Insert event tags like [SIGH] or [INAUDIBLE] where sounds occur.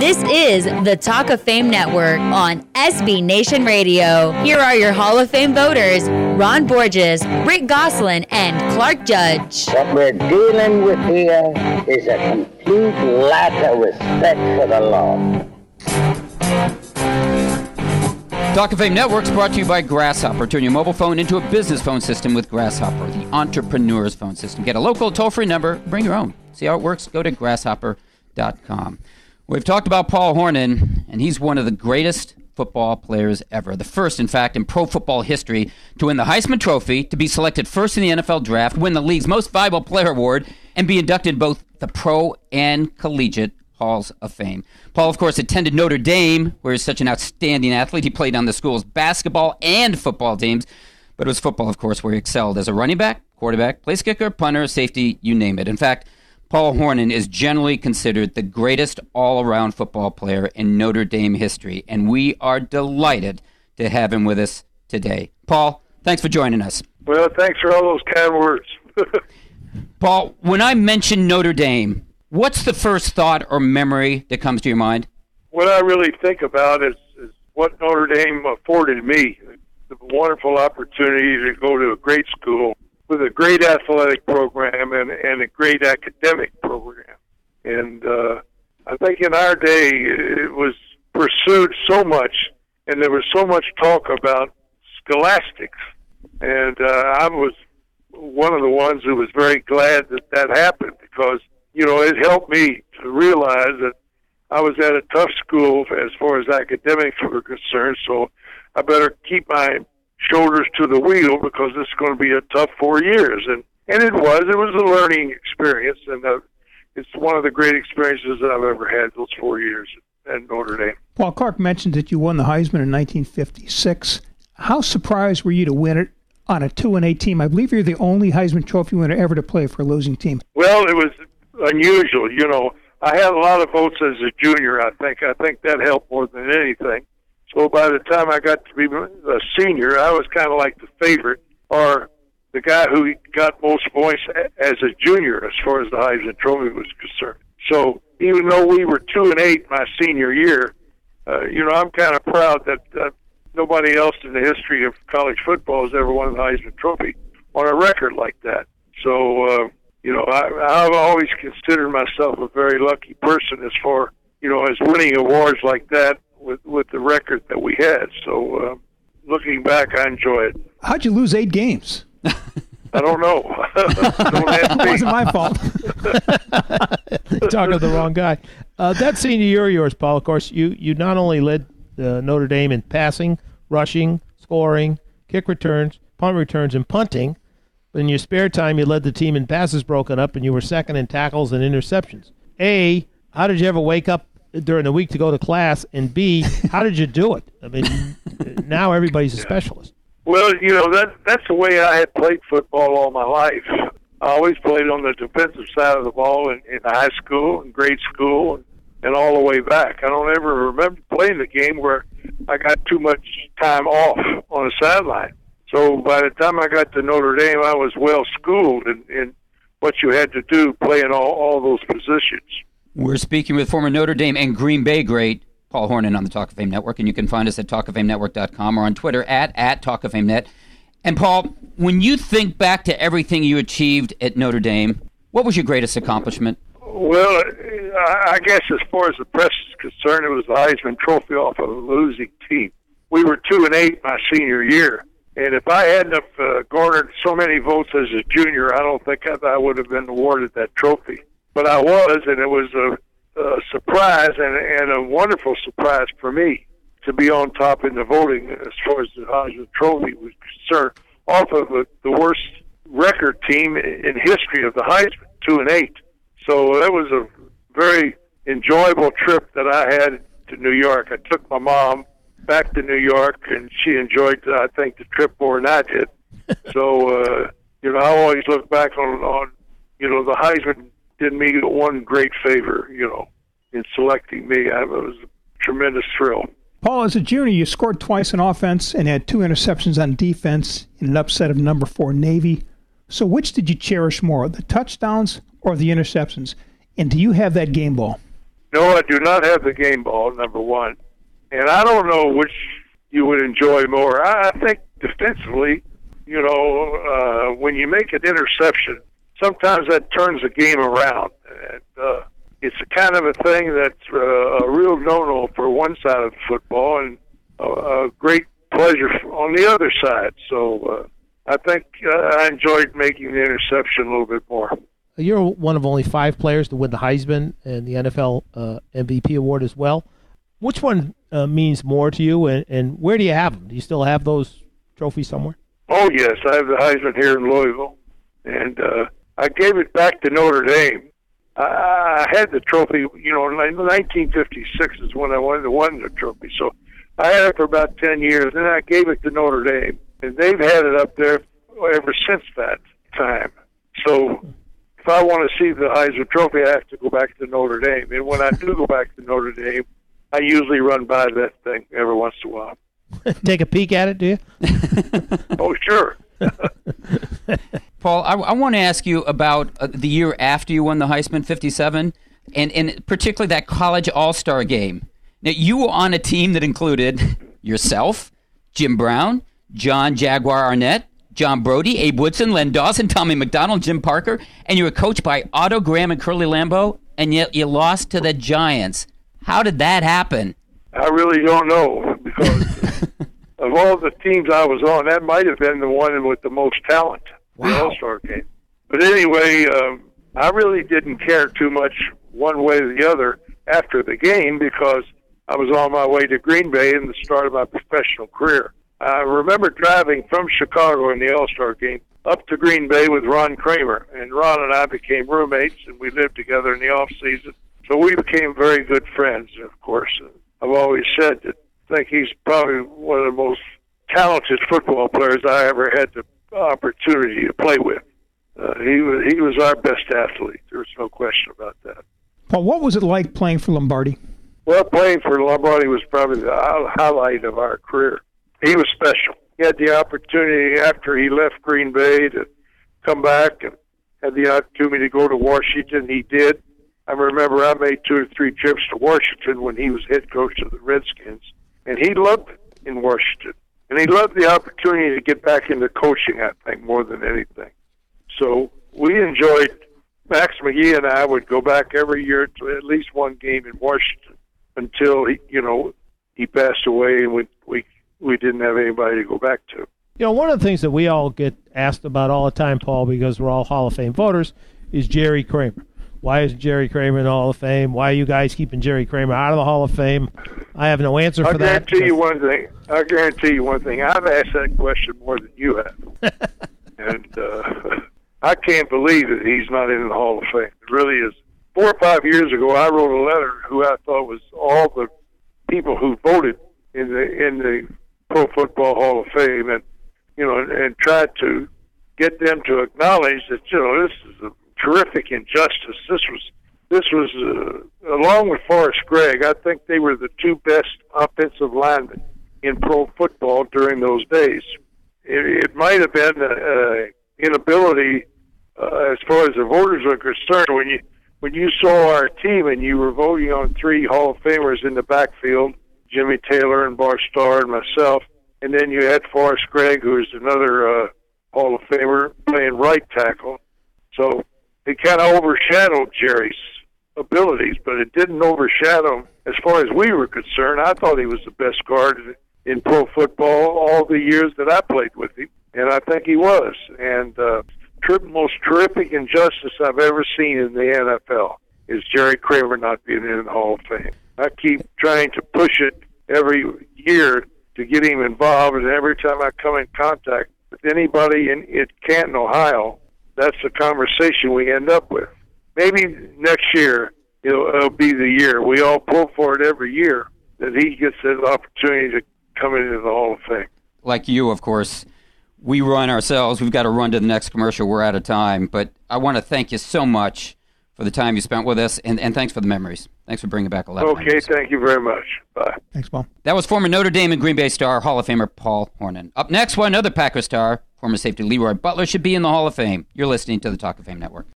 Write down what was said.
This is the Talk of Fame Network on SB Nation Radio. Here are your Hall of Fame voters Ron Borges, Rick Gosselin, and Clark Judge. What we're dealing with here is a complete lack of respect for the law. Talk of Fame Networks brought to you by Grasshopper. Turn your mobile phone into a business phone system with Grasshopper, the entrepreneur's phone system. Get a local toll free number, bring your own. See how it works? Go to grasshopper.com. We've talked about Paul Hornung, and he's one of the greatest football players ever. The first, in fact, in pro football history to win the Heisman Trophy, to be selected first in the NFL draft, win the league's most valuable player award, and be inducted in both the pro and collegiate halls of fame. Paul, of course, attended Notre Dame, where he's such an outstanding athlete. He played on the school's basketball and football teams, but it was football, of course, where he excelled as a running back, quarterback, place kicker, punter, safety, you name it. In fact, Paul Hornung is generally considered the greatest all around football player in Notre Dame history, and we are delighted to have him with us today. Paul, thanks for joining us. Well, thanks for all those kind words. [LAUGHS] Paul, when I mention Notre Dame, what's the first thought or memory that comes to your mind? what I really think about is, is what Notre Dame afforded me the wonderful opportunity to go to a great school with a great athletic program and, and a great academic program. And uh, I think in our day it was pursued so much, and there was so much talk about scholastics. And uh, I was one of the ones who was very glad that that happened because, you know, it helped me to realize that I was at a tough school as far as academics were concerned, so I better keep my shoulders to the wheel because this is going to be a tough four years. And and it was. It was a learning experience, and uh, it's one of the great experiences that I've ever had those four years at Notre Dame. Paul Clark mentioned that you won the Heisman in 1956. How surprised were you to win it on a two and eight team? I believe you're the only Heisman Trophy winner ever to play for a losing team. Well, it was unusual. You know, I had a lot of votes as a junior. I think I think that helped more than anything. So by the time I got to be a senior, I was kind of like the favorite or the guy who got most points as a junior as far as the Heisman Trophy was concerned. So even though we were two and eight my senior year, uh, you know, I'm kind of proud that uh, nobody else in the history of college football has ever won the Heisman Trophy on a record like that. So, uh, you know, I, I've always considered myself a very lucky person as far, you know, as winning awards like that with with the record that we had. So, uh, looking back, I enjoy it. How'd you lose eight games? I don't know. [LAUGHS] [LAUGHS] don't It wasn't my fault. Talking to the wrong guy. Uh, that senior year of yours, Paul, of course, you, you not only led uh, Notre Dame in passing, rushing, scoring, kick returns, punt returns, and punting, but in your spare time, you led the team in passes broken up, and you were second in tackles and interceptions. A, how did you ever wake up during the week to go to class? And B, [LAUGHS] how did you do it? I mean, [LAUGHS] now everybody's a specialist. Well, you know that that's the way I had played football all my life. I always played on the defensive side of the ball in, in high school and grade school and, and all the way back. I don't ever remember playing the game where I got too much time off on the sideline. So by the time I got to Notre Dame, I was well schooled in, in what you had to do playing all, all those positions. We're speaking with former Notre Dame and Green Bay great Paul Hornung on the Talk of Fame Network, and you can find us at talkoffamenetwork.com or on Twitter at, at Talk of Fame Net. And Paul, when you think back to everything you achieved at Notre Dame, what was your greatest accomplishment? Well, I guess as far as the press is concerned, it was the Heisman Trophy off of a losing team. We were two and eight my senior year, and if I hadn't have uh, garnered so many votes as a junior, I don't think I would have been awarded that trophy. But I was, and it was a, a surprise and, and a wonderful surprise for me to be on top in the voting as far as the Heisman Trophy was concerned, off of the, the worst record team in history of the Heisman, two and eight. So that was a very enjoyable trip that I had to New York. I took my mom back to New York, and she enjoyed, I think, the trip more than I did. [LAUGHS] so, uh, you know, I always look back on, on, you know, the Heisman did me one great favor, you know, in selecting me. I, it was a tremendous thrill. Paul, as a junior, you scored twice on offense and had two interceptions on defense in an upset of number four Navy. So, which did you cherish more, the touchdowns or the interceptions? And do you have that game ball? No, I do not have the game ball, number one. And I don't know which you would enjoy more. I I think defensively, you know, uh, when you make an interception, sometimes that turns the game around. And uh, it's a kind of a thing that's uh, a real no-no for one side of football and a, a great pleasure on the other side. So uh, I think uh, I enjoyed making the interception a little bit more. You're one of only five players to win the Heisman and the NFL uh, MVP award as well. Which one uh, means more to you, and, and where do you have them? Do you still have those trophies somewhere? Oh yes, I have the Heisman here in Louisville, and uh, I gave it back to Notre Dame. I, I had the trophy, you know, in 1956 is when I won the won the trophy. So I had it for about 10 years, and I gave it to Notre Dame, and they've had it up there ever since that time. So if I want to see the Heisman Trophy, I have to go back to Notre Dame. And when I do go back to Notre Dame, I usually run by that thing every once in a while. [LAUGHS] Take a peek at it, do you? Oh, sure. [LAUGHS] Paul, I, I want to ask you about uh, the year after you won the Heisman, 57, and, and particularly that college all star game. Now, you were on a team that included yourself, Jim Brown, John Jaguar Arnett, John Brodie, Abe Woodson, Len Dawson, Tommy McDonald, Jim Parker, and you were coached by Otto Graham and Curly Lambeau, and yet you lost to the Giants. How did that happen? I really don't know because [LAUGHS] of all the teams I was on, that might have been the one with the most talent, the All Star game. But anyway, um, I really didn't care too much one way or the other after the game because I was on my way to Green Bay in the start of my professional career. I remember driving from Chicago in the All Star game up to Green Bay with Ron Kramer, and Ron and I became roommates, and we lived together in the off season. So we became very good friends. Of course, I've always said that think he's probably one of the most talented football players I ever had the opportunity to play with. Uh, he was he was our best athlete. There's no question about that. Paul, what was it like playing for Lombardi? Well, playing for Lombardi was probably the highlight of our career. He was special. He had the opportunity after he left Green Bay to come back and had the opportunity to go to Washington. He did. I remember I made two or three trips to Washington when he was head coach of the Redskins, and he loved it in Washington. And he loved the opportunity to get back into coaching, I think, more than anything. So we enjoyed Max McGee and I would go back every year to at least one game in Washington until he, you know, he passed away and we we we didn't have anybody to go back to. You know, one of the things that we all get asked about all the time, Paul, because we're all Hall of Fame voters, is Jerry Kramer. Why is Jerry Kramer in the Hall of Fame? Why are you guys keeping Jerry Kramer out of the Hall of Fame? I have no answer for that. I guarantee you one thing. I'll guarantee you one thing. I've asked that question more than you have, [LAUGHS] and uh, I can't believe that he's not in the Hall of Fame. It really is. Four or five years ago, I wrote a letter who I thought was all the people who voted in the in the Pro Football Hall of Fame, and you know, and, and tried to get them to acknowledge that you know this is a terrific injustice. This was this was uh, along with Forrest Gregg. I think they were the two best offensive linemen in pro football during those days. It, it might have been uh, inability uh, as far as the voters are concerned when you when you saw our team and you were voting on three Hall of Famers in the backfield, Jimmy Taylor and Bart Starr and myself, and then you had Forrest Gregg, who is another uh, Hall of Famer, playing right tackle. So it kind of overshadowed Jerry's abilities, but it didn't overshadow him. As far as we were concerned, I thought he was the best guard in pro football all the years that I played with him, and I think he was. And uh, tri- most terrific injustice I've ever seen in the NFL is Jerry Kramer not being in the Hall of Fame. I keep trying to push it every year to get him involved, and every time I come in contact with anybody in, in Canton, Ohio, that's the conversation we end up with. Maybe next year it'll, it'll be the year. We all pull for it every year that he gets that opportunity to come into the Hall of Fame. like you, of course, we run ourselves. We've got to run to the next commercial. We're out of time. But I want to thank you so much for the time you spent with us, and, and thanks for the memories. Thanks for bringing back a lot of Okay, memories. thank you very much. Bye. Thanks, Paul. That was former Notre Dame and Green Bay star, Hall of Famer Paul Hornung. Up next, one another Packer star, former safety LeRoy Butler, should be in the Hall of Fame. You're listening to the Talk of Fame Network.